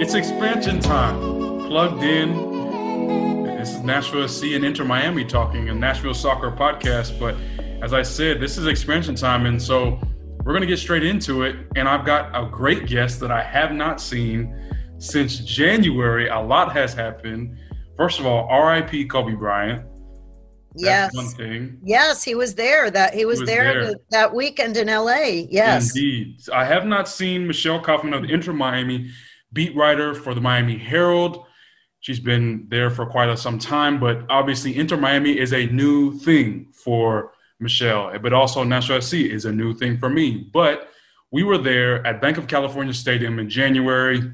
It's expansion time. Plugged in. This is Nashville SC and Inter Miami talking, a Nashville soccer podcast. But as I said, this is expansion time. And so we're going to get straight into it. And I've got a great guest that I have not seen since January. A lot has happened. First of all, RIP Kobe Bryant. That's yes. one thing. Yes, he was there. That he was, he was there, there, that weekend in LA. Yes. Indeed. I have not seen Michelle Kaufman of the Inter Miami beat writer for the Miami Herald. She's been there for quite a, some time, but obviously Inter Miami is a new thing for Michelle, but also Nashville SC is a new thing for me. But we were there at Bank of California Stadium in January.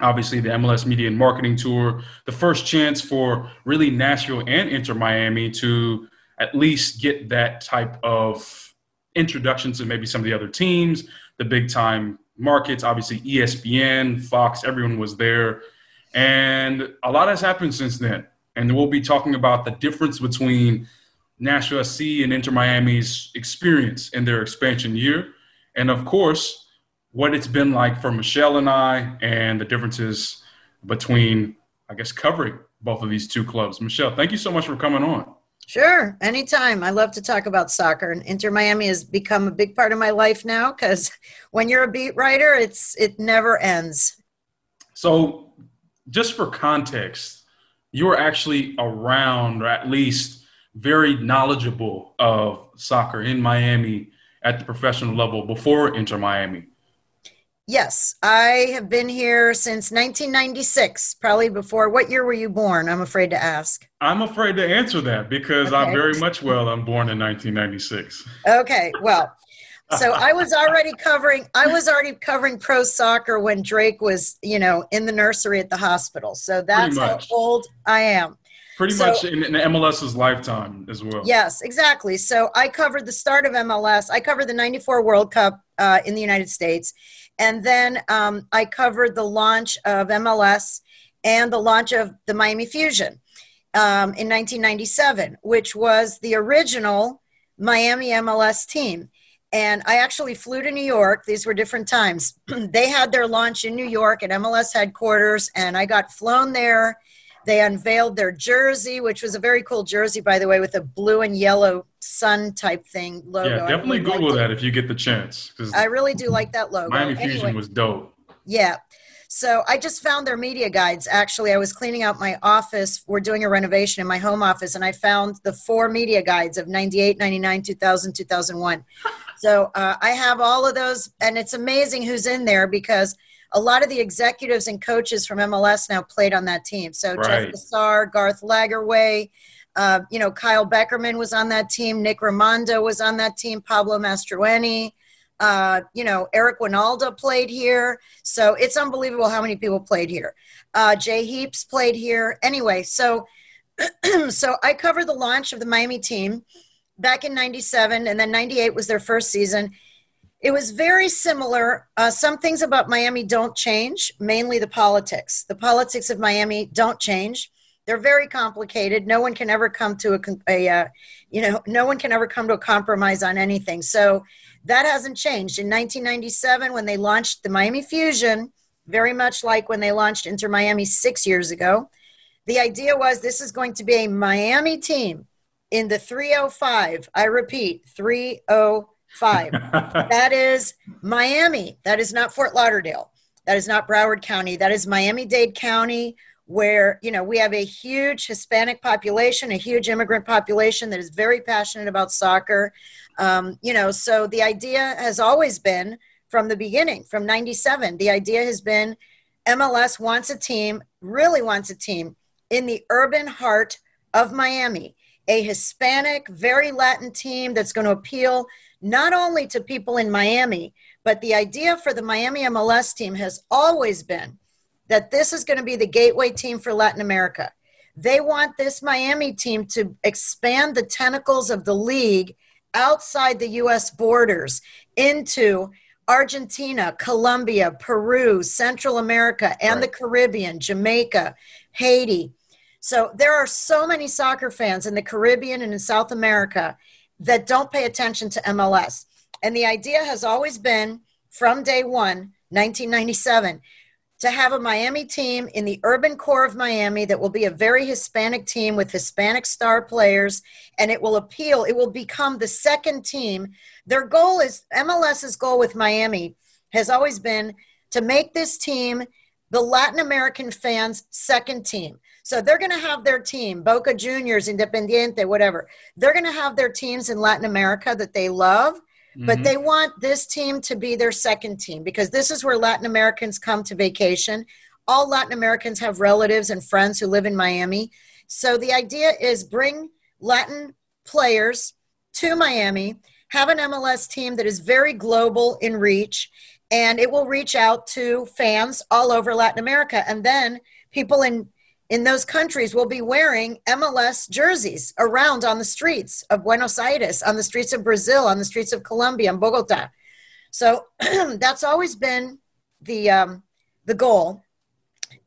Obviously, the MLS Media and Marketing Tour, the first chance for really Nashville and Inter Miami to at least get that type of introduction to maybe some of the other teams, the big time markets, obviously ESPN, Fox, everyone was there. And a lot has happened since then. And we'll be talking about the difference between Nashville SC and Inter Miami's experience in their expansion year. And of course, what it's been like for Michelle and I and the differences between, I guess, covering both of these two clubs. Michelle, thank you so much for coming on. Sure, anytime. I love to talk about soccer, and Inter Miami has become a big part of my life now because when you're a beat writer, it's it never ends. So, just for context, you were actually around, or at least very knowledgeable of soccer in Miami at the professional level before Inter Miami. Yes, I have been here since 1996, probably before. What year were you born? I'm afraid to ask. I'm afraid to answer that because okay. I'm very much well. I'm born in 1996. Okay, well, so I was already covering. I was already covering pro soccer when Drake was, you know, in the nursery at the hospital. So that's how old I am. Pretty so, much in, in MLS's lifetime as well. Yes, exactly. So I covered the start of MLS. I covered the '94 World Cup uh, in the United States and then um, I covered the launch of MLS and the launch of the Miami Fusion um, in 1997, which was the original Miami MLS team. And I actually flew to New York. These were different times. they had their launch in New York at MLS headquarters, and I got flown there they unveiled their jersey, which was a very cool jersey, by the way, with a blue and yellow sun type thing logo. Yeah, definitely really Google that if you get the chance. I really do like that logo. Miami anyway, Fusion was dope. Yeah. So I just found their media guides. Actually, I was cleaning out my office. We're doing a renovation in my home office, and I found the four media guides of 98, 99, 2000, 2001. so uh, I have all of those, and it's amazing who's in there because – a lot of the executives and coaches from MLS now played on that team. So right. Jeff Cassar, Garth Lagerwey, uh, you know, Kyle Beckerman was on that team. Nick Rimando was on that team. Pablo Mastroeni. Uh, you know, Eric Wynalda played here. So it's unbelievable how many people played here. Uh, Jay Heaps played here. Anyway, so so I covered the launch of the Miami team back in 97 and then 98 was their first season it was very similar. Uh, some things about Miami don't change, mainly the politics. The politics of Miami don't change. They're very complicated. No one can ever come to a, a uh, you know, no one can ever come to a compromise on anything. So that hasn't changed. In 1997, when they launched the Miami Fusion, very much like when they launched Inter Miami six years ago, the idea was this is going to be a Miami team in the 305. I repeat, 305 five. that is Miami. That is not Fort Lauderdale. That is not Broward County. That is Miami Dade County, where, you know, we have a huge Hispanic population, a huge immigrant population that is very passionate about soccer. Um, you know, so the idea has always been from the beginning, from 97, the idea has been MLS wants a team, really wants a team in the urban heart of Miami, a Hispanic, very Latin team that's going to appeal not only to people in Miami, but the idea for the Miami MLS team has always been that this is going to be the gateway team for Latin America. They want this Miami team to expand the tentacles of the league outside the US borders into Argentina, Colombia, Peru, Central America, and right. the Caribbean, Jamaica, Haiti. So there are so many soccer fans in the Caribbean and in South America that don't pay attention to MLS. And the idea has always been from day one, 1997, to have a Miami team in the urban core of Miami that will be a very Hispanic team with Hispanic star players, and it will appeal. It will become the second team. Their goal is MLS's goal with Miami has always been to make this team the Latin American fans' second team. So they're going to have their team, Boca Juniors, Independiente, whatever. They're going to have their teams in Latin America that they love Mm-hmm. But they want this team to be their second team because this is where Latin Americans come to vacation. All Latin Americans have relatives and friends who live in Miami. So the idea is bring Latin players to Miami, have an MLS team that is very global in reach, and it will reach out to fans all over Latin America. And then people in in those countries will be wearing MLS jerseys around on the streets of Buenos Aires, on the streets of Brazil, on the streets of Colombia and Bogota. So that's always been the um, the goal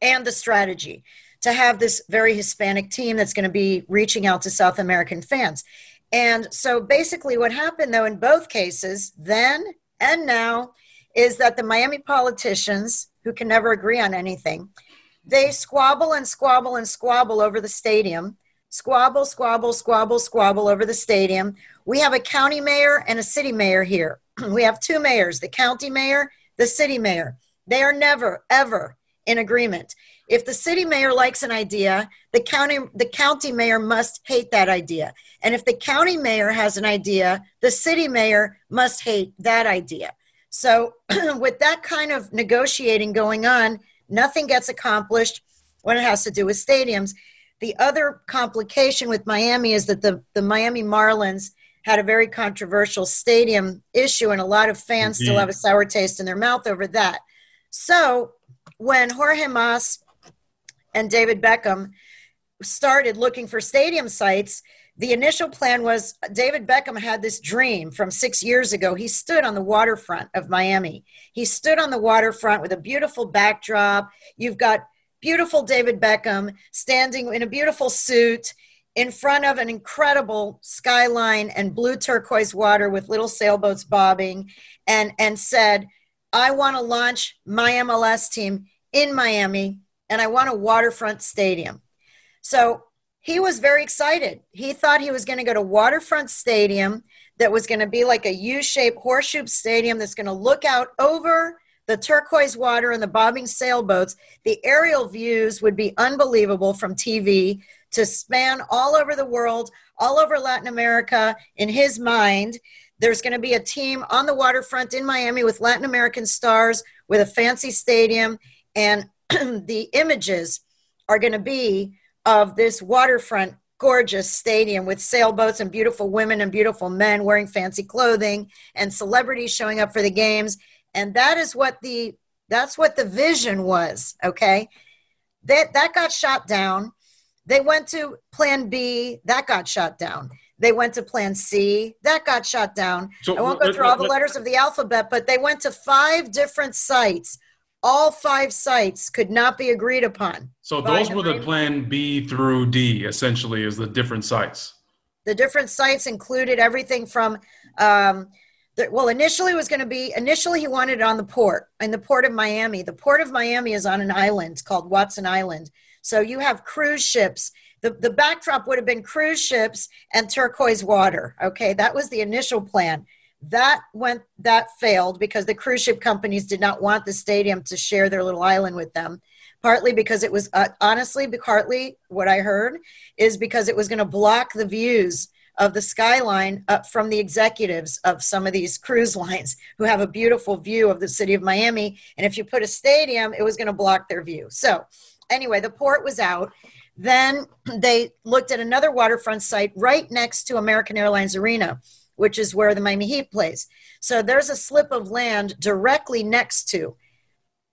and the strategy to have this very Hispanic team that's going to be reaching out to South American fans. And so basically, what happened though in both cases, then and now, is that the Miami politicians, who can never agree on anything, they squabble and squabble and squabble over the stadium. Squabble, squabble, squabble, squabble over the stadium. We have a county mayor and a city mayor here. we have two mayors the county mayor, the city mayor. They are never, ever in agreement. If the city mayor likes an idea, the county the county mayor must hate that idea. And if the county mayor has an idea, the city mayor must hate that idea. So with that kind of negotiating going on, Nothing gets accomplished when it has to do with stadiums. The other complication with Miami is that the, the Miami Marlins had a very controversial stadium issue, and a lot of fans still mm-hmm. have a sour taste in their mouth over that. So when Jorge Mas and David Beckham started looking for stadium sites, the initial plan was David Beckham had this dream from six years ago. He stood on the waterfront of Miami. He stood on the waterfront with a beautiful backdrop. You've got beautiful David Beckham standing in a beautiful suit in front of an incredible skyline and blue turquoise water with little sailboats bobbing and, and said, I want to launch my MLS team in Miami and I want a waterfront stadium. So he was very excited. He thought he was going to go to Waterfront Stadium that was going to be like a U-shaped horseshoe stadium that's going to look out over the turquoise water and the bobbing sailboats. The aerial views would be unbelievable from TV to span all over the world, all over Latin America. In his mind, there's going to be a team on the waterfront in Miami with Latin American stars with a fancy stadium, and the images are going to be of this waterfront gorgeous stadium with sailboats and beautiful women and beautiful men wearing fancy clothing and celebrities showing up for the games. And that is what the that's what the vision was okay? That that got shot down. They went to plan b that got shot down. They went to plan c that got shot down. So, i won't go through all the letters of the alphabet but they went to five different sites all five sites could not be agreed upon. So those were the plan B through D, essentially, is the different sites. The different sites included everything from, um, the, well, initially it was going to be, initially he wanted it on the port, in the port of Miami. The port of Miami is on an island called Watson Island. So you have cruise ships. The, the backdrop would have been cruise ships and turquoise water. Okay, that was the initial plan that went that failed because the cruise ship companies did not want the stadium to share their little island with them. Partly because it was uh, honestly partly what i heard is because it was going to block the views of the skyline up from the executives of some of these cruise lines who have a beautiful view of the city of miami. And if you put a stadium it was going to block their view. So anyway the port was out. Then they looked at another waterfront site right next to american airlines arena which is where the Miami Heat plays. So there's a slip of land directly next to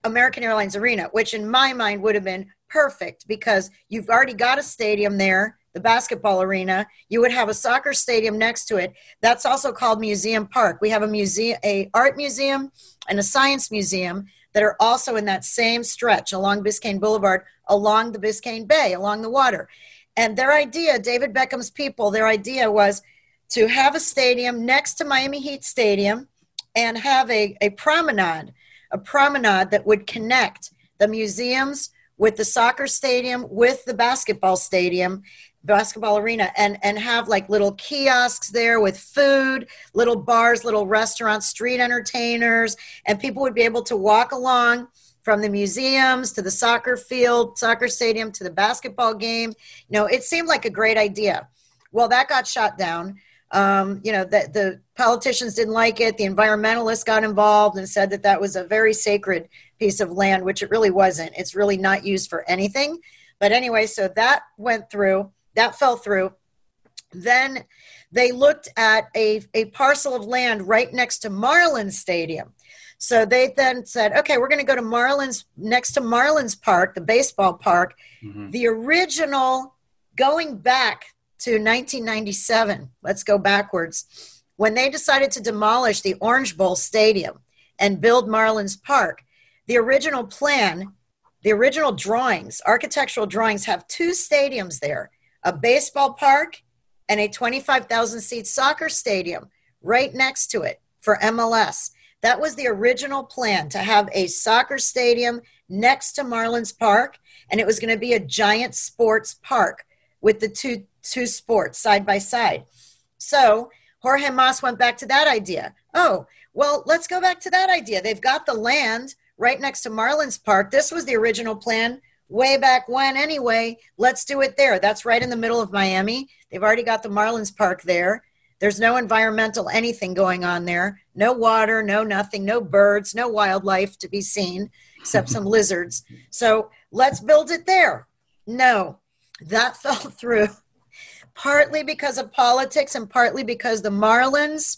American Airlines Arena, which in my mind would have been perfect because you've already got a stadium there, the basketball arena. You would have a soccer stadium next to it. That's also called Museum Park. We have a museum, a art museum, and a science museum that are also in that same stretch along Biscayne Boulevard, along the Biscayne Bay, along the water. And their idea, David Beckham's people, their idea was to have a stadium next to Miami Heat Stadium and have a, a promenade, a promenade that would connect the museums with the soccer stadium, with the basketball stadium, basketball arena and and have like little kiosks there with food little bars little restaurants street entertainers and people would be able to walk along from the museums to the soccer field soccer stadium to the basketball game. You know it seemed like a great idea. Well that got shot down um, you know that the politicians didn't like it the environmentalists got involved and said that that was a very sacred piece of land which it really wasn't it's really not used for anything but anyway so that went through that fell through. Then they looked at a, a parcel of land right next to Marlins Stadium. So they then said, okay, we're going to go to Marlins, next to Marlins Park, the baseball park. Mm-hmm. The original, going back to 1997, let's go backwards, when they decided to demolish the Orange Bowl Stadium and build Marlins Park, the original plan, the original drawings, architectural drawings have two stadiums there a baseball park, and a 25,000 seat soccer stadium right next to it for MLS. That was the original plan to have a soccer stadium next to Marlins Park, and it was going to be a giant sports park with the two two sports side by side. So Jorge Mas went back to that idea. Oh, well, let's go back to that idea. They've got the land right next to Marlins Park. This was the original plan way back when anyway. Let's do it there. That's right in the middle of Miami. They've already got the Marlins Park there. There's no environmental anything going on there. No water, no nothing, no birds, no wildlife to be seen except some lizards. So let's build it there. No, that fell through partly because of politics and partly because the Marlins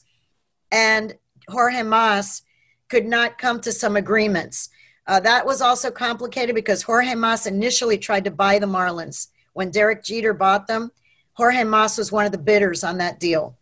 and Jorge Mas could not come to some agreements. Uh, that was also complicated because Jorge Mas initially tried to buy the Marlins. When Derek Jeter bought them, Jorge Mas was one of the bidders on that deal.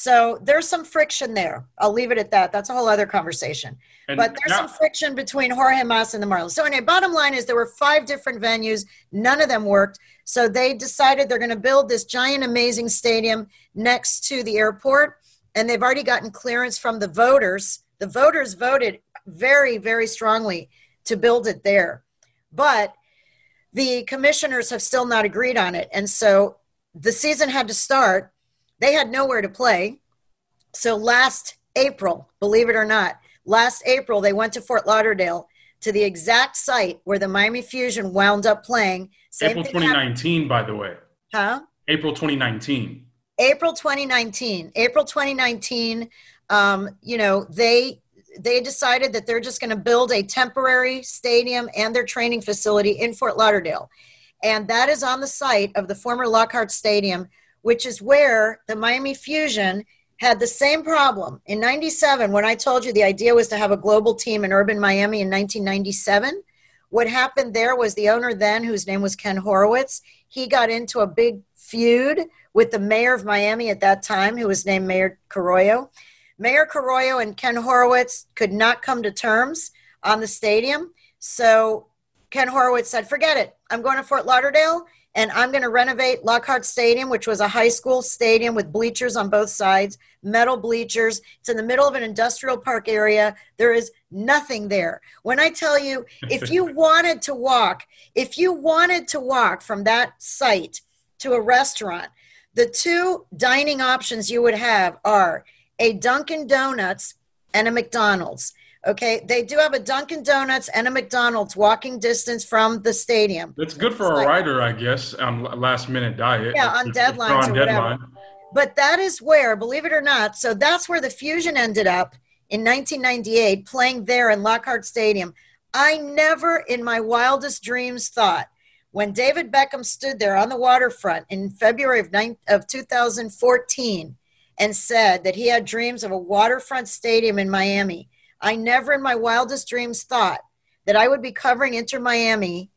So there's some friction there. I'll leave it at that. That's a whole other conversation. And but there's now- some friction between Jorge Mas and the Marlins. So anyway, bottom line is there were five different venues. None of them worked. So they decided they're going to build this giant, amazing stadium next to the airport. And they've already gotten clearance from the voters. The voters voted very, very strongly to build it there. But the commissioners have still not agreed on it. And so the season had to start. They had nowhere to play. So last April, believe it or not, last April, they went to Fort Lauderdale to the exact site where the Miami Fusion wound up playing. Same April 2019, happened. by the way. Huh? April 2019. April 2019. April 2019. Um, you know, they they decided that they're just going to build a temporary stadium and their training facility in Fort Lauderdale. And that is on the site of the former Lockhart Stadium, which is where the Miami Fusion had the same problem. In 97, when I told you the idea was to have a global team in urban Miami in 1997, what happened there was the owner then, whose name was Ken Horowitz, he got into a big feud with the mayor of Miami at that time, who was named Mayor Carollo. Mayor Carollo and Ken Horowitz could not come to terms on the stadium. So Ken Horowitz said, forget it. I'm going to Fort Lauderdale and I'm going to renovate Lockhart Stadium, which was a high school stadium with bleachers on both sides, metal bleachers. It's in the middle of an industrial park area. There is nothing there. When I tell you, if you wanted to walk, if you wanted to walk from that site to a restaurant, the two dining options you would have are a Dunkin' Donuts and a McDonald's. Okay, they do have a Dunkin' Donuts and a McDonald's walking distance from the stadium. That's good for it's a like, I guess, um, on last minute diet. Yeah, on deadline. On deadline. But that is where, believe it or not, so that's where the Fusion ended up in 1998, playing there in Lockhart Stadium. I never in my wildest dreams thought when David Beckham stood there on the waterfront in February of, 9, of 2014 and said that he had dreams of a waterfront stadium in Miami. I never in my wildest dreams thought that I would be covering Inter Miami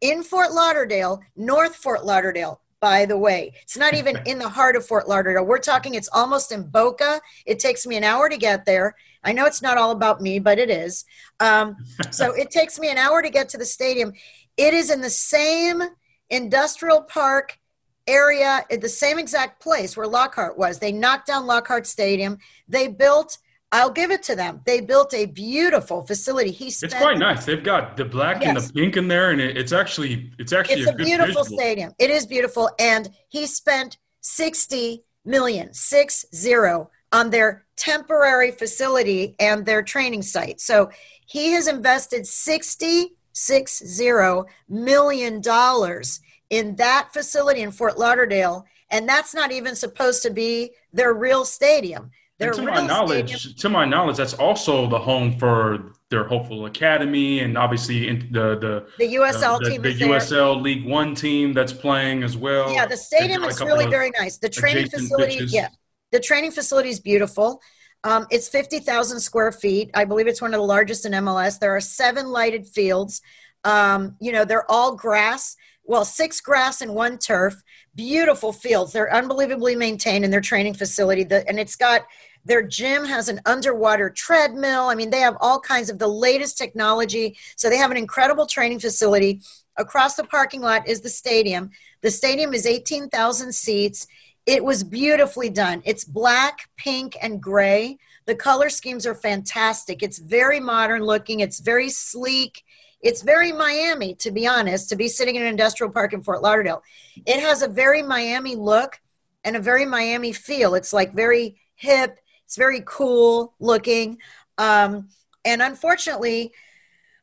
in Fort Lauderdale, North Fort Lauderdale, by the way. It's not even in the heart of Fort Lauderdale. We're talking it's almost in Boca. It takes me an hour to get there. I know it's not all about me, but it is. Um, so it takes me an hour to get to the stadium. It is in the same industrial park area at the same exact place where Lockhart was. They knocked down Lockhart Stadium. They built I'll give it to them. They built a beautiful facility. He spent, it's quite nice. They've got the black yes. and the pink in there, and it, it's actually it's actually it's a, a beautiful visual. stadium. It is beautiful, and he spent sixty million six zero on their temporary facility and their training site. So he has invested sixty six zero million dollars in that facility in Fort Lauderdale, and that's not even supposed to be their real stadium to my knowledge, to my knowledge, that's also the home for their hopeful academy, and obviously in the the the USL the, team, the, the USL. League One team that's playing as well. Yeah, the stadium is really very nice. The training facility, pitches. yeah, the training facility is beautiful. Um, it's 50,000 square feet. I believe it's one of the largest in MLS. There are seven lighted fields. Um, you know, they're all grass. Well, six grass and one turf. Beautiful fields. They're unbelievably maintained in their training facility. The, and it's got their gym has an underwater treadmill. I mean, they have all kinds of the latest technology. So they have an incredible training facility. Across the parking lot is the stadium. The stadium is 18,000 seats. It was beautifully done. It's black, pink, and gray. The color schemes are fantastic. It's very modern looking, it's very sleek. It's very Miami, to be honest, to be sitting in an industrial park in Fort Lauderdale. It has a very Miami look and a very Miami feel. It's like very hip, it's very cool looking. Um, and unfortunately,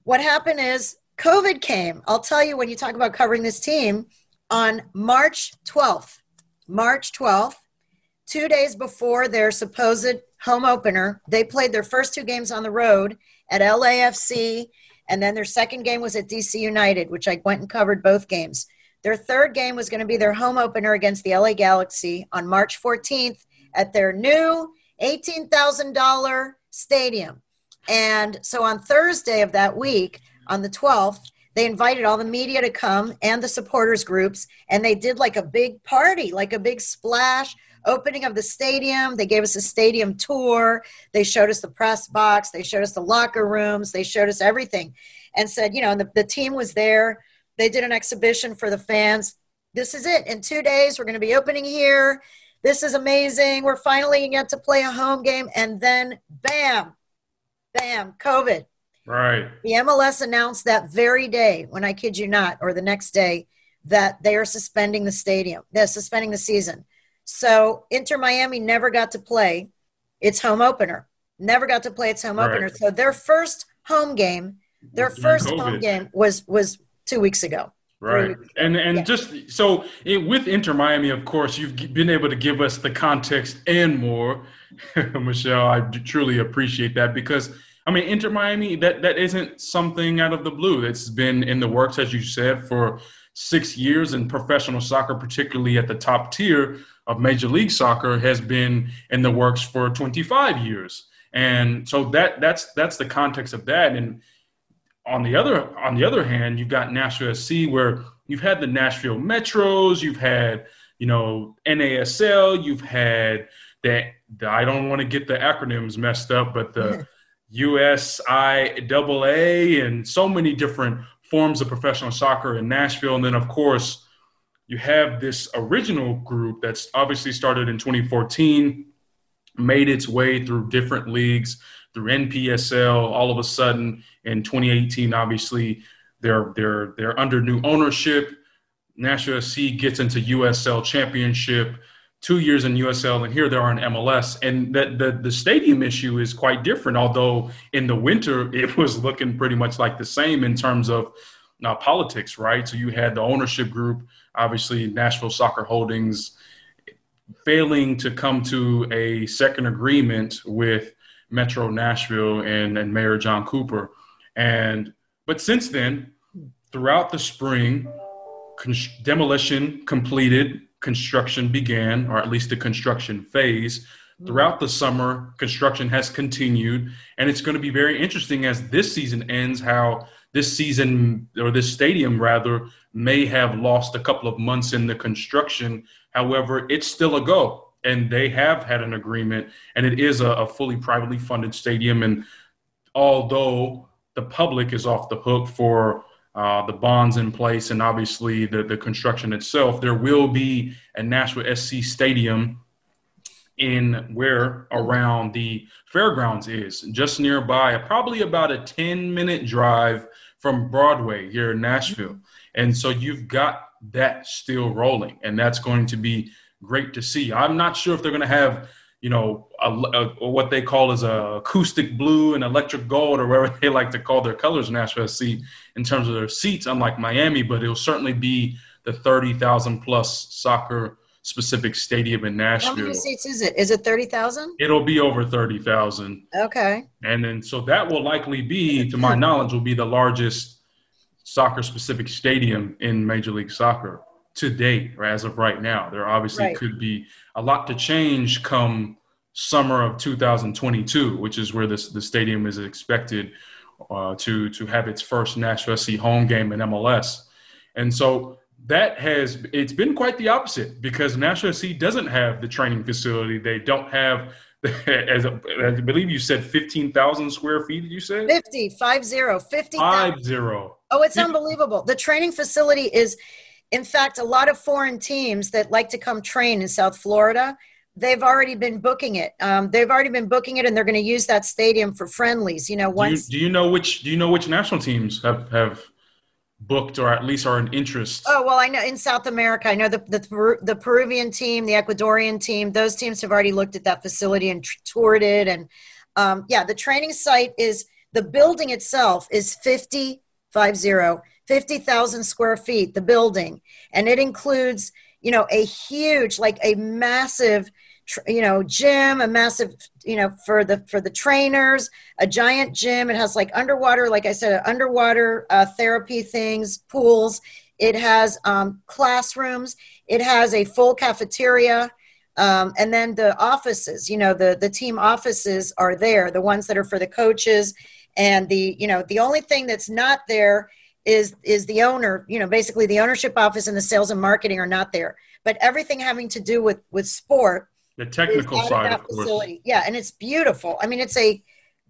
what happened is COVID came. I'll tell you when you talk about covering this team on March 12th. March 12th, two days before their supposed home opener, they played their first two games on the road at LAFC, and then their second game was at DC United, which I went and covered both games. Their third game was going to be their home opener against the LA Galaxy on March 14th at their new $18,000 stadium. And so on Thursday of that week, on the 12th, they invited all the media to come and the supporters groups, and they did like a big party, like a big splash opening of the stadium. They gave us a stadium tour. They showed us the press box. They showed us the locker rooms. They showed us everything and said, you know, the, the team was there. They did an exhibition for the fans. This is it. In two days, we're going to be opening here this is amazing. We're finally get to play a home game. And then bam, bam, COVID. Right. The MLS announced that very day, when I kid you not, or the next day, that they are suspending the stadium. They're suspending the season. So Inter Miami never got to play its home opener. Never got to play its home right. opener. So their first home game, their first COVID. home game was was two weeks ago. Right. And and yeah. just so it, with Inter Miami, of course, you've been able to give us the context and more, Michelle. I truly appreciate that because I mean, Inter Miami that that isn't something out of the blue. It's been in the works, as you said, for six years, and professional soccer, particularly at the top tier of Major League Soccer, has been in the works for 25 years. And so that that's that's the context of that. And on the other on the other hand, you've got Nashville SC where you've had the Nashville Metros, you've had you know NASL, you've had that the I don't want to get the acronyms messed up, but the USIAA and so many different forms of professional soccer in Nashville, and then of course you have this original group that's obviously started in 2014, made its way through different leagues through NPSL. All of a sudden, in 2018, obviously they're they're they're under new ownership. Nashville SC gets into USL Championship, two years in USL, and here they are in MLS. And that the the stadium issue is quite different. Although in the winter it was looking pretty much like the same in terms of uh, politics, right? So you had the ownership group, obviously Nashville Soccer Holdings, failing to come to a second agreement with Metro Nashville and, and Mayor John Cooper. And but since then, throughout the spring, con- demolition completed, construction began, or at least the construction phase. Throughout the summer, construction has continued, and it's going to be very interesting as this season ends. How this season or this stadium rather may have lost a couple of months in the construction. However, it's still a go and they have had an agreement, and it is a, a fully privately funded stadium. And although the public is off the hook for uh, the bonds in place and obviously the, the construction itself, there will be a Nashville SC stadium in where around the fairgrounds is, just nearby, probably about a 10 minute drive from Broadway here in Nashville. And so you've got that still rolling, and that's going to be great to see. I'm not sure if they're going to have, you know, a, a, what they call as a acoustic blue and electric gold, or whatever they like to call their colors, in Nashville SC, in terms of their seats, unlike Miami, but it'll certainly be the 30,000 plus soccer specific stadium in Nashville. How many seats is it? Is it 30,000? It'll be over 30,000. Okay. And then so that will likely be, to my knowledge, will be the largest soccer specific stadium in Major League Soccer to date, or as of right now. There obviously right. could be a lot to change come summer of 2022, which is where this the stadium is expected uh, to to have its first Nashville SC home game in MLS. And so that has it's been quite the opposite because Nashville SC doesn't have the training facility. They don't have as, a, as I believe you said 15,000 square feet, did you say? 50, 5 0, 50. Oh, it's 50. unbelievable. The training facility is, in fact, a lot of foreign teams that like to come train in South Florida. They've already been booking it. Um, they've already been booking it, and they're going to use that stadium for friendlies. You know, once. Do you, do you know which? Do you know which national teams have have booked or at least are in interest? Oh well, I know in South America, I know the the, the Peruvian team, the Ecuadorian team. Those teams have already looked at that facility and toured it, and um, yeah, the training site is the building itself is 50, 50, 50,000 square feet. The building, and it includes you know a huge, like a massive you know gym a massive you know for the for the trainers a giant gym. It has like underwater like i said underwater uh, therapy things pools. It has um, classrooms. It has a full cafeteria. Um, and then the offices you know the the team offices are there the ones that are for the coaches. And the you know the only thing that's not there is is the owner you know basically the ownership office and the sales and marketing are not there but everything having to do with with sport the technical side, of, of course. Yeah, and it's beautiful. I mean, it's a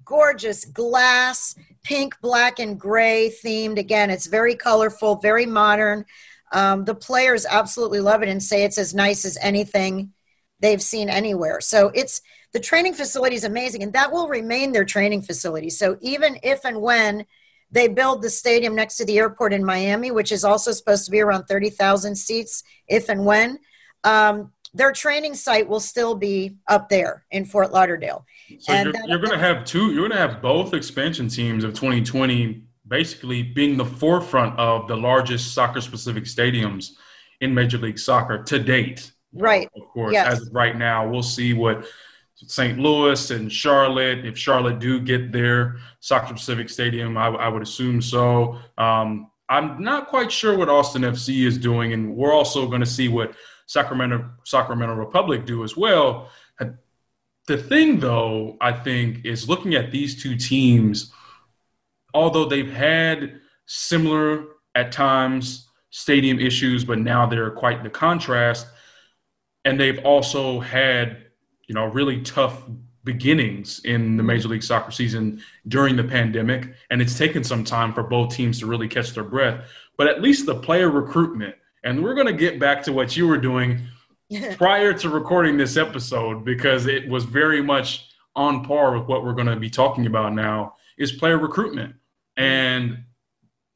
gorgeous glass, pink, black, and gray themed. Again, it's very colorful, very modern. Um, the players absolutely love it and say it's as nice as anything they've seen anywhere. So it's the training facility is amazing, and that will remain their training facility. So even if and when they build the stadium next to the airport in Miami, which is also supposed to be around 30,000 seats, if and when, um, their training site will still be up there in Fort Lauderdale. So and you're, you're going to have two. You're going to have both expansion teams of 2020 basically being the forefront of the largest soccer-specific stadiums in Major League Soccer to date. Right. Of course, yes. as of right now, we'll see what St. Louis and Charlotte, if Charlotte do get their soccer-specific stadium, I, I would assume so. Um, I'm not quite sure what Austin FC is doing, and we're also going to see what Sacramento Sacramento Republic do as well. The thing, though, I think, is looking at these two teams, although they've had similar at times stadium issues, but now they're quite the contrast. And they've also had, you know, really tough beginnings in the Major League Soccer season during the pandemic. And it's taken some time for both teams to really catch their breath. But at least the player recruitment and we're going to get back to what you were doing prior to recording this episode because it was very much on par with what we're going to be talking about now is player recruitment. And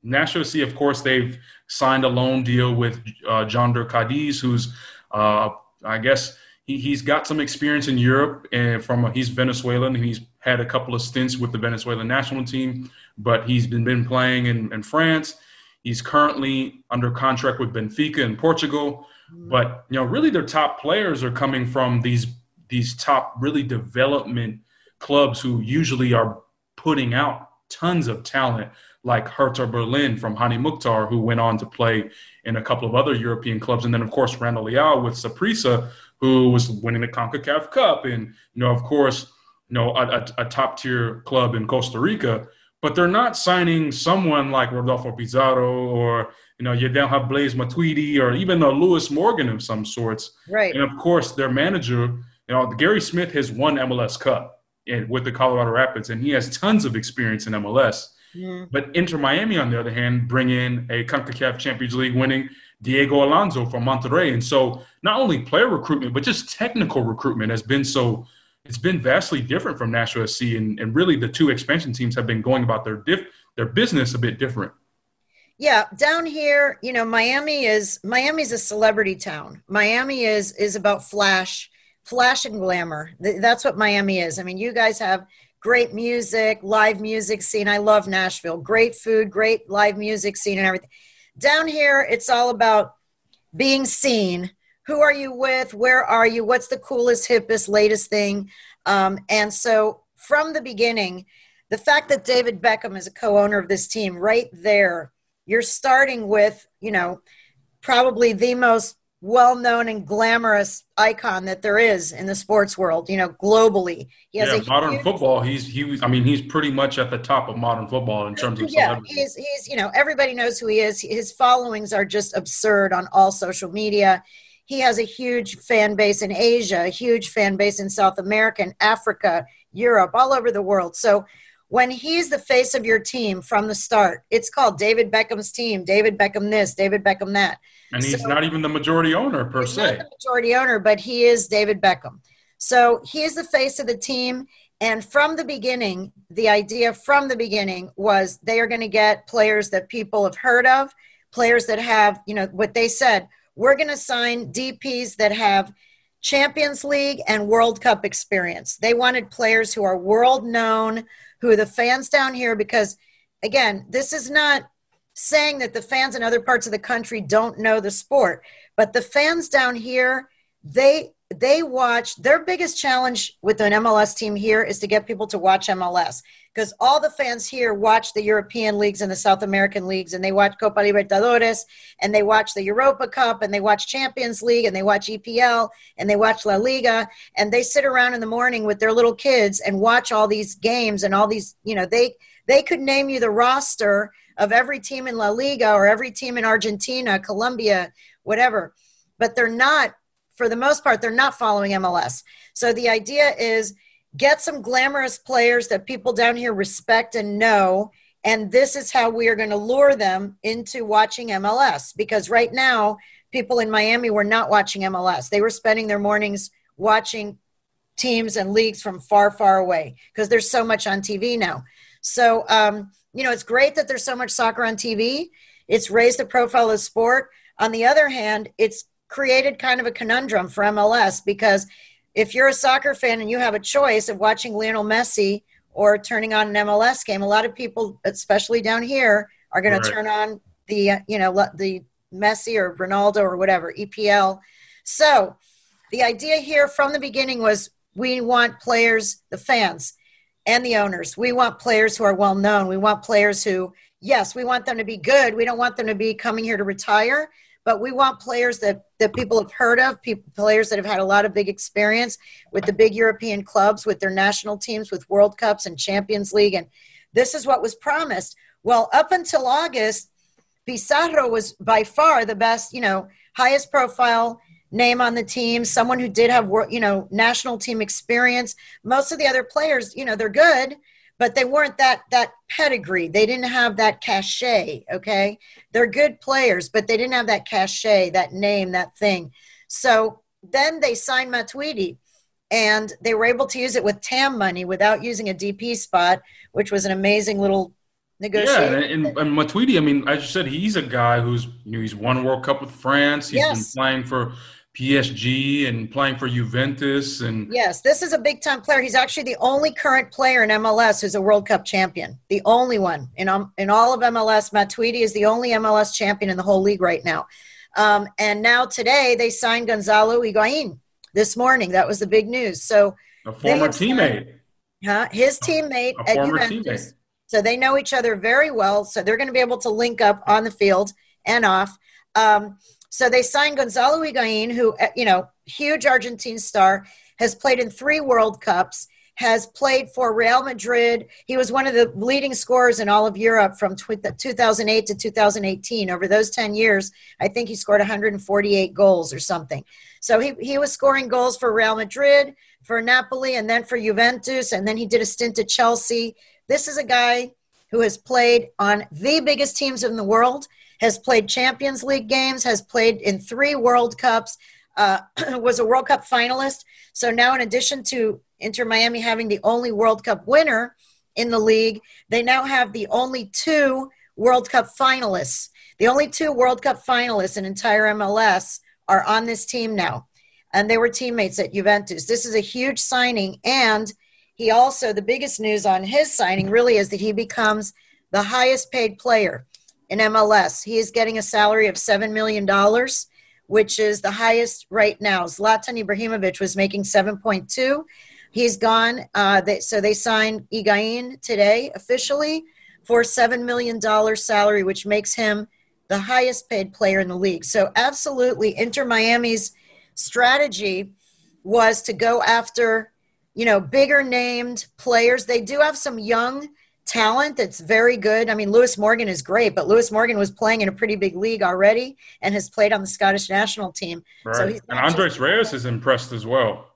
Nashville SC, of course, they've signed a loan deal with uh, Jhonder Cadiz, who's, uh, I guess, he, he's got some experience in Europe and from a, he's Venezuelan and he's had a couple of stints with the Venezuelan national team, but he's been, been playing in, in France He's currently under contract with Benfica in Portugal. Mm-hmm. But you know, really their top players are coming from these these top really development clubs who usually are putting out tons of talent, like Hertha Berlin from Hany Mukhtar, who went on to play in a couple of other European clubs, and then of course Randall Leal with Saprissa, who was winning the CONCACAF Cup, and you know, of course, you know, a, a, a top tier club in Costa Rica but they're not signing someone like Rodolfo Pizarro or you know you don't have Blaise Matuidi or even a Lewis Morgan of some sorts. Right. And of course, their manager, you know, Gary Smith has won MLS Cup with the Colorado Rapids, and he has tons of experience in MLS. Mm. But Inter Miami, on the other hand, bring in a CONCACAF Champions League winning Diego Alonso from Monterrey. And so not only player recruitment, but just technical recruitment has been so it's been vastly different from Nashville SC. And, and really the two expansion teams have been going about their diff, their business a bit different. Yeah, down here, you know, Miami is Miami's a celebrity town. Miami is is about flash, flash and glamour. That's what Miami is. I mean, you guys have great music, live music scene. I love Nashville. Great food, great live music scene and everything. Down here, it's all about being seen. Who are you with? Where are you? What's the coolest, hippest, latest thing? Um, and so from the beginning, the fact that David Beckham is a co-owner of this team, right there, you're starting with, you know, probably the most well-known and glamorous icon that there is in the sports world. You know, globally, he has yeah, modern huge, football. He's he was. I mean, he's pretty much at the top of modern football in terms of yeah. He's he's you know everybody knows who he is. His followings are just absurd on all social media. He has a huge fan base in Asia, a huge fan base in South America and Africa, Europe, all over the world. So when he's the face of your team from the start, it's called David Beckham's team, David Beckham this, David Beckham that. And he's so, not even the majority owner per se. the majority owner, but he is David Beckham. So he is the face of the team. And from the beginning, the idea from the beginning was they are going to get players that people have heard of, players that have, you know, what they said, we're going to sign DPs that have Champions League and World Cup experience. They wanted players who are world known, who are the fans down here because again this is not saying that the fans in other parts of the country don't know the sport but the fans down here they they watch their biggest challenge with an MLS team here is to get people to watch MLS because all the fans here watch the European leagues and the South American leagues and they watch Copa Libertadores and they watch the Europa Cup and they watch Champions League and they watch EPL and they watch La Liga and they sit around in the morning with their little kids and watch all these games and all these you know they they could name you the roster of every team in La Liga or every team in Argentina, Colombia, whatever but they're not for the most part, they're not following MLS. So the idea is get some glamorous players that people down here respect and know. And this is how we are going to lure them into watching MLS because right now, people in Miami were not watching MLS. They were spending their mornings watching teams and leagues from far, far away because there's so much on TV now. So, um, you know, it's great that there's so much soccer on TV. It's raised the profile of sport. On the other hand, it's created kind of a conundrum for MLS because if you're a soccer fan and you have a choice of watching Lionel Messi or turning on an MLS game, a lot of people, especially down here, are going right. to turn on the uh, you know the Messi or Ronaldo or whatever EPL. So the idea here from the beginning was we want players, the fans and the owners. We want players who are well known. We want players who, yes, we want them to be good. We don't want them to be coming here to retire, but we want players that, that people have heard of, people, players that have had a lot of big experience with the big European clubs, with their national teams, with World Cups and Champions League. And this is what was promised. Well, up until August, Pizarro was by far the best, you know, highest profile name on the team, someone who did have, you know, national team experience. Most of the other players, you know, they're good, but they weren't that that pedigree. They didn't have that cachet. Okay, they're good players, but they didn't have that cachet, that name, that thing. So then they signed Matuidi, and they were able to use it with TAM money without using a DP spot, which was an amazing little negotiation. Yeah, and, and, and Matuidi, I mean, as you said, he's a guy who's you know he's won World Cup with France. He's yes. been playing for PSG and playing for Juventus and Yes, this is a big time player. He's actually the only current player in MLS who's a World Cup champion. The only one in um, in all of MLS. Matuidi is the only MLS champion in the whole league right now. Um, and now today they signed Gonzalo Higuain this morning. That was the big news. So a former teammate. huh? His teammate a, a at Juventus. Teammate. So they know each other very well. So they're going to be able to link up on the field and off. Um, so they signed Gonzalo Higuain, who, uh, you know, huge Argentine star, has played in three World Cups, has played for Real Madrid. He was one of the leading scorers in all of Europe from 2008 to 2018. Over those 10 years, I think he scored 148 goals or something. So he, he was scoring goals for Real Madrid, for Napoli, and then for Juventus, and then he did a stint at Chelsea. This is a guy who has played on the biggest teams in the world has played Champions League games, has played in three World Cups, uh, was a World Cup finalist. So now, in addition to Inter Miami having the only World Cup winner in the league, they now have the only two World Cup finalists. The only two World Cup finalists in entire MLS are on this team now. And they were teammates at Juventus. This is a huge signing. And he also, the biggest news on his signing really is that he becomes the highest paid player in MLS. He is getting a salary of $7 million, which is the highest right now. Zlatan Ibrahimovic was making 7.2. He's gone. Uh, they, so they signed Higuain today officially for $7 million salary, which makes him the highest paid player in the league. So, absolutely, Inter Miami's strategy was to go after, you know, bigger named players. They do have some young talent that's very good. I mean, Lewis Morgan is great, but Lewis Morgan was playing in a pretty big league already and has played on the Scottish national team. Right. So and Andres Reyes is impressed as well.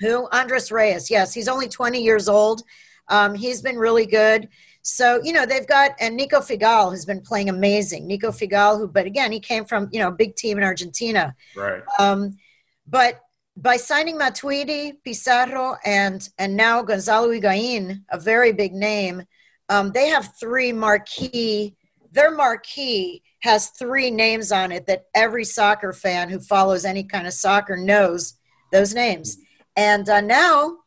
Who? Andres Reyes. Yes, he's only 20 years old. Um, he's been really good. So, you know, they've got, and Nico Figal has been playing amazing. Nico Figal, who, but again, he came from, you know, a big team in Argentina. Right. Um, but by signing Matuidi, Pizarro, and, and now Gonzalo Higuain, a very big name, um, they have three marquee, their marquee has three names on it that every soccer fan who follows any kind of soccer knows those names. And uh, now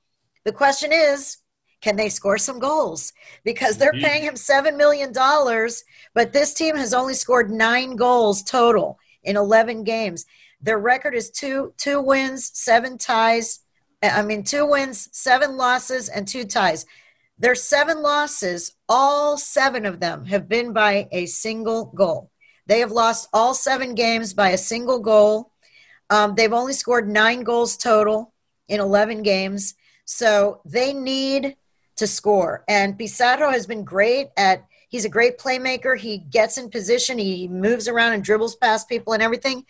the question is, can they score some goals? Because they're paying him $7 million, but this team has only scored nine goals total in 11 games. Their record is two, two wins, seven ties. I mean, two wins, seven losses, and two ties. Their seven losses, all seven of them have been by a single goal. They have lost all seven games by a single goal. Um, they've only scored nine goals total in 11 games. So they need to score. And Pizarro has been great at he's a great playmaker. He gets in position, he moves around and dribbles past people and everything.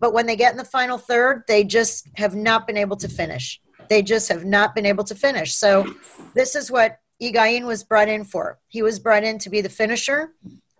But when they get in the final third, they just have not been able to finish. They just have not been able to finish. So this is what Higuain was brought in for. He was brought in to be the finisher,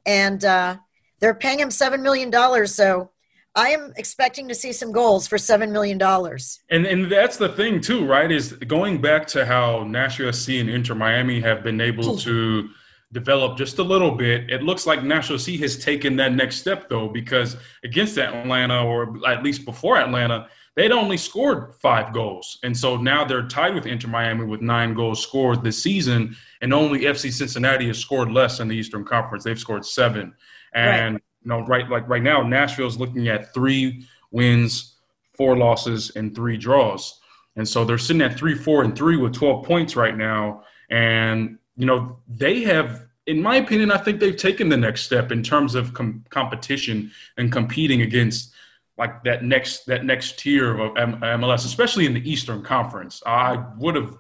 and uh, they're paying him seven million dollars. So I am expecting to see some goals for seven million dollars. And and that's the thing too, right? Is going back to how Nashville SC and Inter Miami have been able to develop just a little bit. It looks like Nashville SC has taken that next step though, because against Atlanta, or at least before Atlanta, they'd only scored five goals, and so now they're tied with Inter Miami with nine goals scored this season, and only FC Cincinnati has scored less in the Eastern Conference. They've scored seven, and. Right you know, right like right now, Nashville's looking at three wins, four losses, and three draws. And so they're sitting at three, four, and three with 12 points right now. And, you know, they have, in my opinion, I think they've taken the next step in terms of com- competition and competing against like that next that next tier of MLS, especially in the Eastern Conference. I would have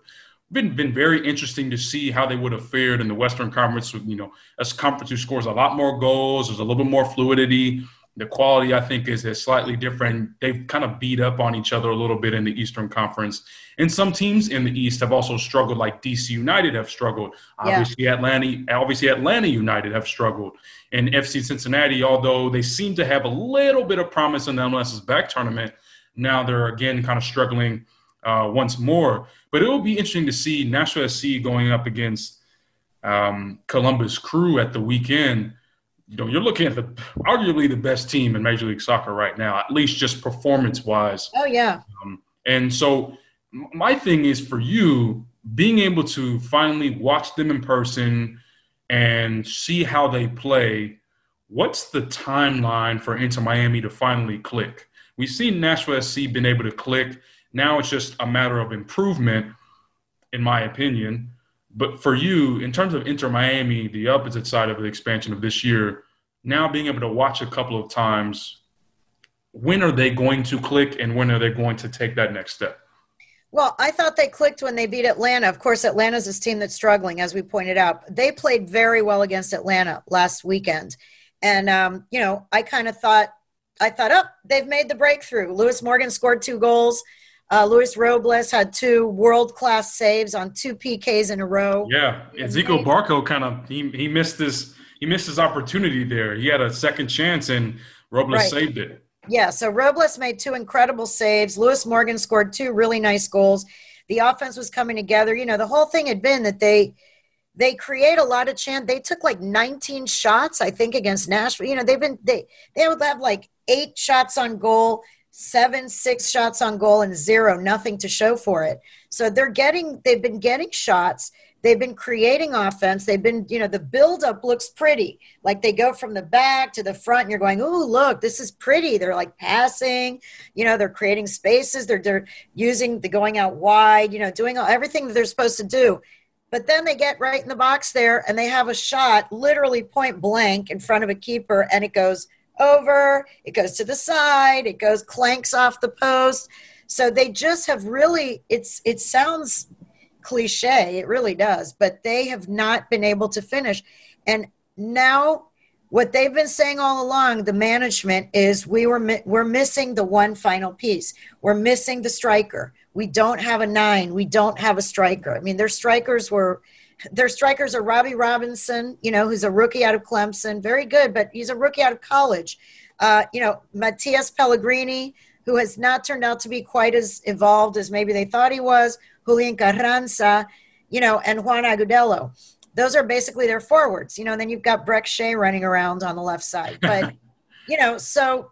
been been very interesting to see how they would have fared in the Western Conference. With you know, a conference who scores a lot more goals, there's a little bit more fluidity. The quality, I think, is, is slightly different. They've kind of beat up on each other a little bit in the Eastern Conference. And some teams in the East have also struggled, like DC United have struggled. Yeah. Obviously, Atlanta, obviously Atlanta United have struggled. And FC Cincinnati, although they seem to have a little bit of promise in the MLS is Back tournament, now they're again kind of struggling uh, once more. But it will be interesting to see Nashville SC going up against um, Columbus Crew at the weekend. You know, you're looking at the arguably the best team in Major League Soccer right now, at least just performance wise. Oh yeah. Um, and so my thing is for you being able to finally watch them in person and see how they play. What's the timeline for Inter Miami to finally click? We've seen Nashville SC been able to click now it's just a matter of improvement, in my opinion. But for you, in terms of Inter Miami, the opposite side of the expansion of this year, now being able to watch a couple of times, when are they going to click and when are they going to take that next step? Well, I thought they clicked when they beat Atlanta. Of course, Atlanta's this team that's struggling, as we pointed out. They played very well against Atlanta last weekend. And, um, you know, I kind of thought, I thought, oh, they've made the breakthrough. Lewis Morgan scored two goals. Uh, Luis Robles had two world class saves on two PKs in a row. Yeah, Ezequiel Barco kind of he he missed his he missed his opportunity there. He had a second chance, and Robles right. saved it. Yeah, so Robles made two incredible saves. Lewis Morgan scored two really nice goals. The offense was coming together. You know, the whole thing had been that they they create a lot of chance. They took like 19 shots, I think, against Nashville. You know, they've been they they would have like eight shots on goal, seven, six shots on goal, and zero, nothing to show for it. So they're getting they've been getting shots. They've been creating offense. They've been, you know, the buildup looks pretty. Like they go from the back to the front, and you're going, "Ooh, look, this is pretty." They're like passing, you know, they're creating spaces. They're they're using the going out wide, you know, doing all, everything that they're supposed to do. But then they get right in the box there, and they have a shot, literally point blank, in front of a keeper, and it goes over. It goes to the side. It goes clanks off the post. So they just have really. It's it sounds cliche. It really does. But they have not been able to finish. And now, what they've been saying all along, the management is we were we're missing the one final piece. We're missing the striker. We don't have a nine. We don't have a striker. I mean, their strikers were their strikers are Robbie Robinson, you know, who's a rookie out of Clemson, very good, but he's a rookie out of college. Uh, you know, Matias Pellegrini, who has not turned out to be quite as evolved as maybe they thought he was. Julian Carranza, you know, and Juan Agudelo. Those are basically their forwards, you know, and then you've got Brek Shea running around on the left side. But, you know, so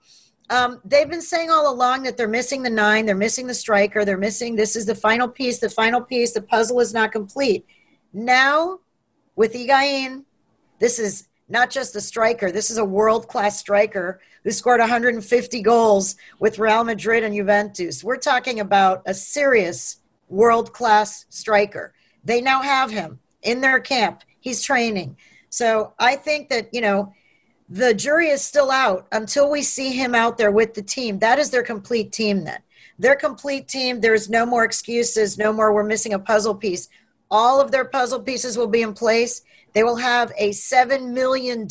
um, they've been saying all along that they're missing the nine, they're missing the striker, they're missing this is the final piece, the final piece, the puzzle is not complete. Now, with Higuain, this is not just a striker, this is a world class striker who scored 150 goals with Real Madrid and Juventus. We're talking about a serious world class striker. They now have him in their camp. He's training. So I think that, you know, the jury is still out until we see him out there with the team. That is their complete team then. Their complete team, there's no more excuses, no more we're missing a puzzle piece. All of their puzzle pieces will be in place. They will have a $7 million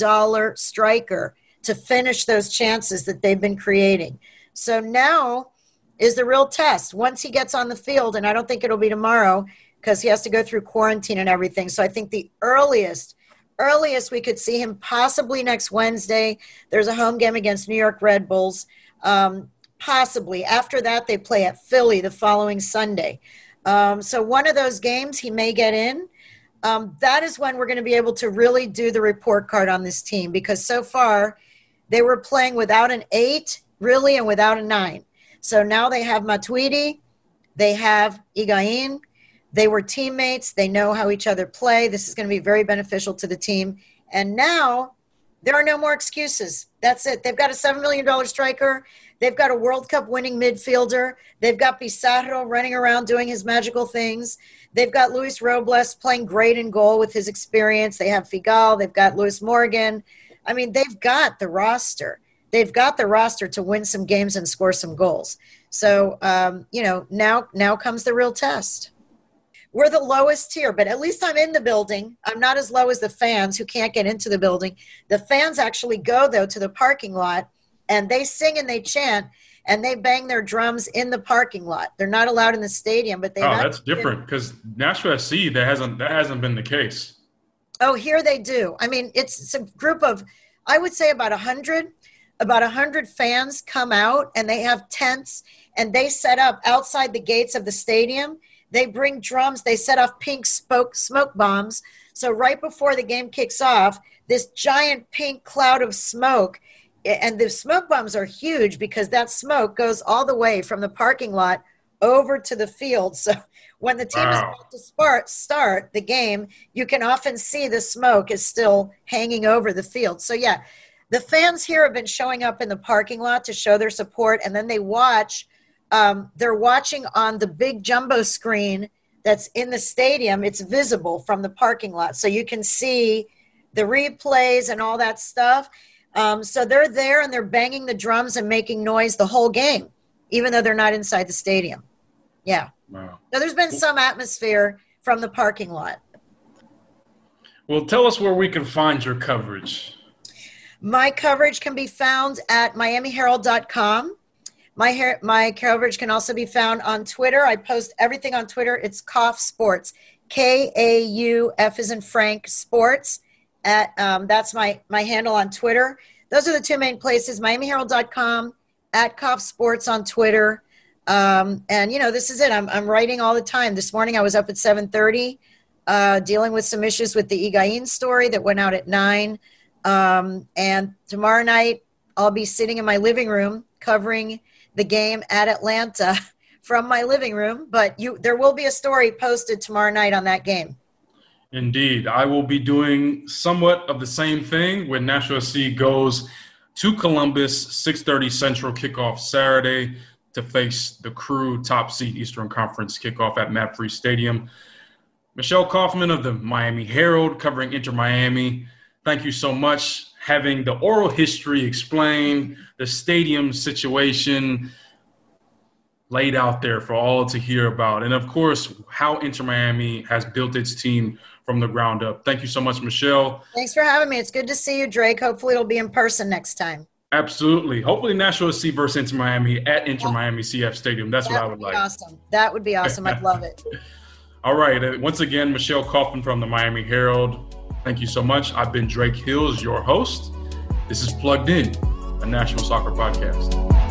striker to finish those chances that they've been creating. So now is the real test once he gets on the field. And I don't think it'll be tomorrow because he has to go through quarantine and everything. So I think the earliest, earliest we could see him possibly next Wednesday. There's a home game against New York Red Bulls. Um, possibly. After that, they play at Philly the following Sunday. Um, so one of those games he may get in. Um, that is when we're going to be able to really do the report card on this team because so far they were playing without an eight, really, and without a nine. So now they have Matuidi, they have Higuain. They were teammates. They know how each other play. This is going to be very beneficial to the team. And now there are no more excuses. That's it. They've got a $7 million striker. They've got a World Cup winning midfielder. They've got Pizarro running around doing his magical things. They've got Luis Robles playing great in goal with his experience. They have Figal. They've got Lewis Morgan. I mean, they've got the roster they've got the roster to win some games and score some goals. So um, you know now now comes the real test. We're the lowest tier, but at least I'm in the building. I'm not as low as the fans who can't get into the building. The fans actually go though to the parking lot and they sing and they chant and they bang their drums in the parking lot. They're not allowed in the stadium, but they. Oh, that's different because Nashville SC that hasn't that hasn't been the case. Oh, here they do. I mean, it's, it's a group of, I would say about a hundred about 100 fans come out and they have tents and they set up outside the gates of the stadium. They bring drums, they set off pink smoke, smoke bombs. So, right before the game kicks off, this giant pink cloud of smoke, and the smoke bombs are huge because that smoke goes all the way from the parking lot over to the field. So, when the team wow. is about to start, start the game, you can often see the smoke is still hanging over the field. So, yeah, the fans here have been showing up in the parking lot to show their support, and then they watch. Um, they're watching on the big jumbo screen that's in the stadium. It's visible from the parking lot, so you can see the replays and all that stuff. Um, so they're there and they're banging the drums and making noise the whole game, even though they're not inside the stadium. Yeah. Wow. So there's been some atmosphere from the parking lot. Well, tell us where we can find your coverage. My coverage can be found at miamiherald.com. My hair, my coverage can also be found on Twitter. I post everything on Twitter. It's Kauf Sports, K A U F is in Frank Sports, At um, that's my my handle on Twitter. Those are the two main places: MiamiHerald.com, at Kauf Sports on Twitter. Um, and you know, this is it. I'm I'm writing all the time. This morning I was up at 7:30, uh, dealing with some issues with the Higuain story that went out at nine. Um, and tomorrow night I'll be sitting in my living room covering the game at Atlanta from my living room. But you, there will be a story posted tomorrow night on that game. Indeed. I will be doing somewhat of the same thing when Nashville SC goes to Columbus, 6.30 Central kickoff Saturday to face the crew top seed Eastern Conference kickoff at MAPFRE Stadium. Michelle Kaufman of the Miami Herald covering Inter Miami. Thank you so much. Having the oral history explained, the stadium situation laid out there for all to hear about. And of course, how Inter Miami has built its team from the ground up. Thank you so much, Michelle. Thanks for having me. It's good to see you, Drake. Hopefully, it'll be in person next time. Absolutely. Hopefully, Nashville SC versus Inter Miami at Inter Miami CF Stadium. That's that what I would, would like. Awesome. That would be awesome. I'd love it. All right. Once again, Michelle Kaufman from the Miami Herald. Thank you so much. I've been Drake Hills, your host. This is Plugged In, a National Soccer podcast.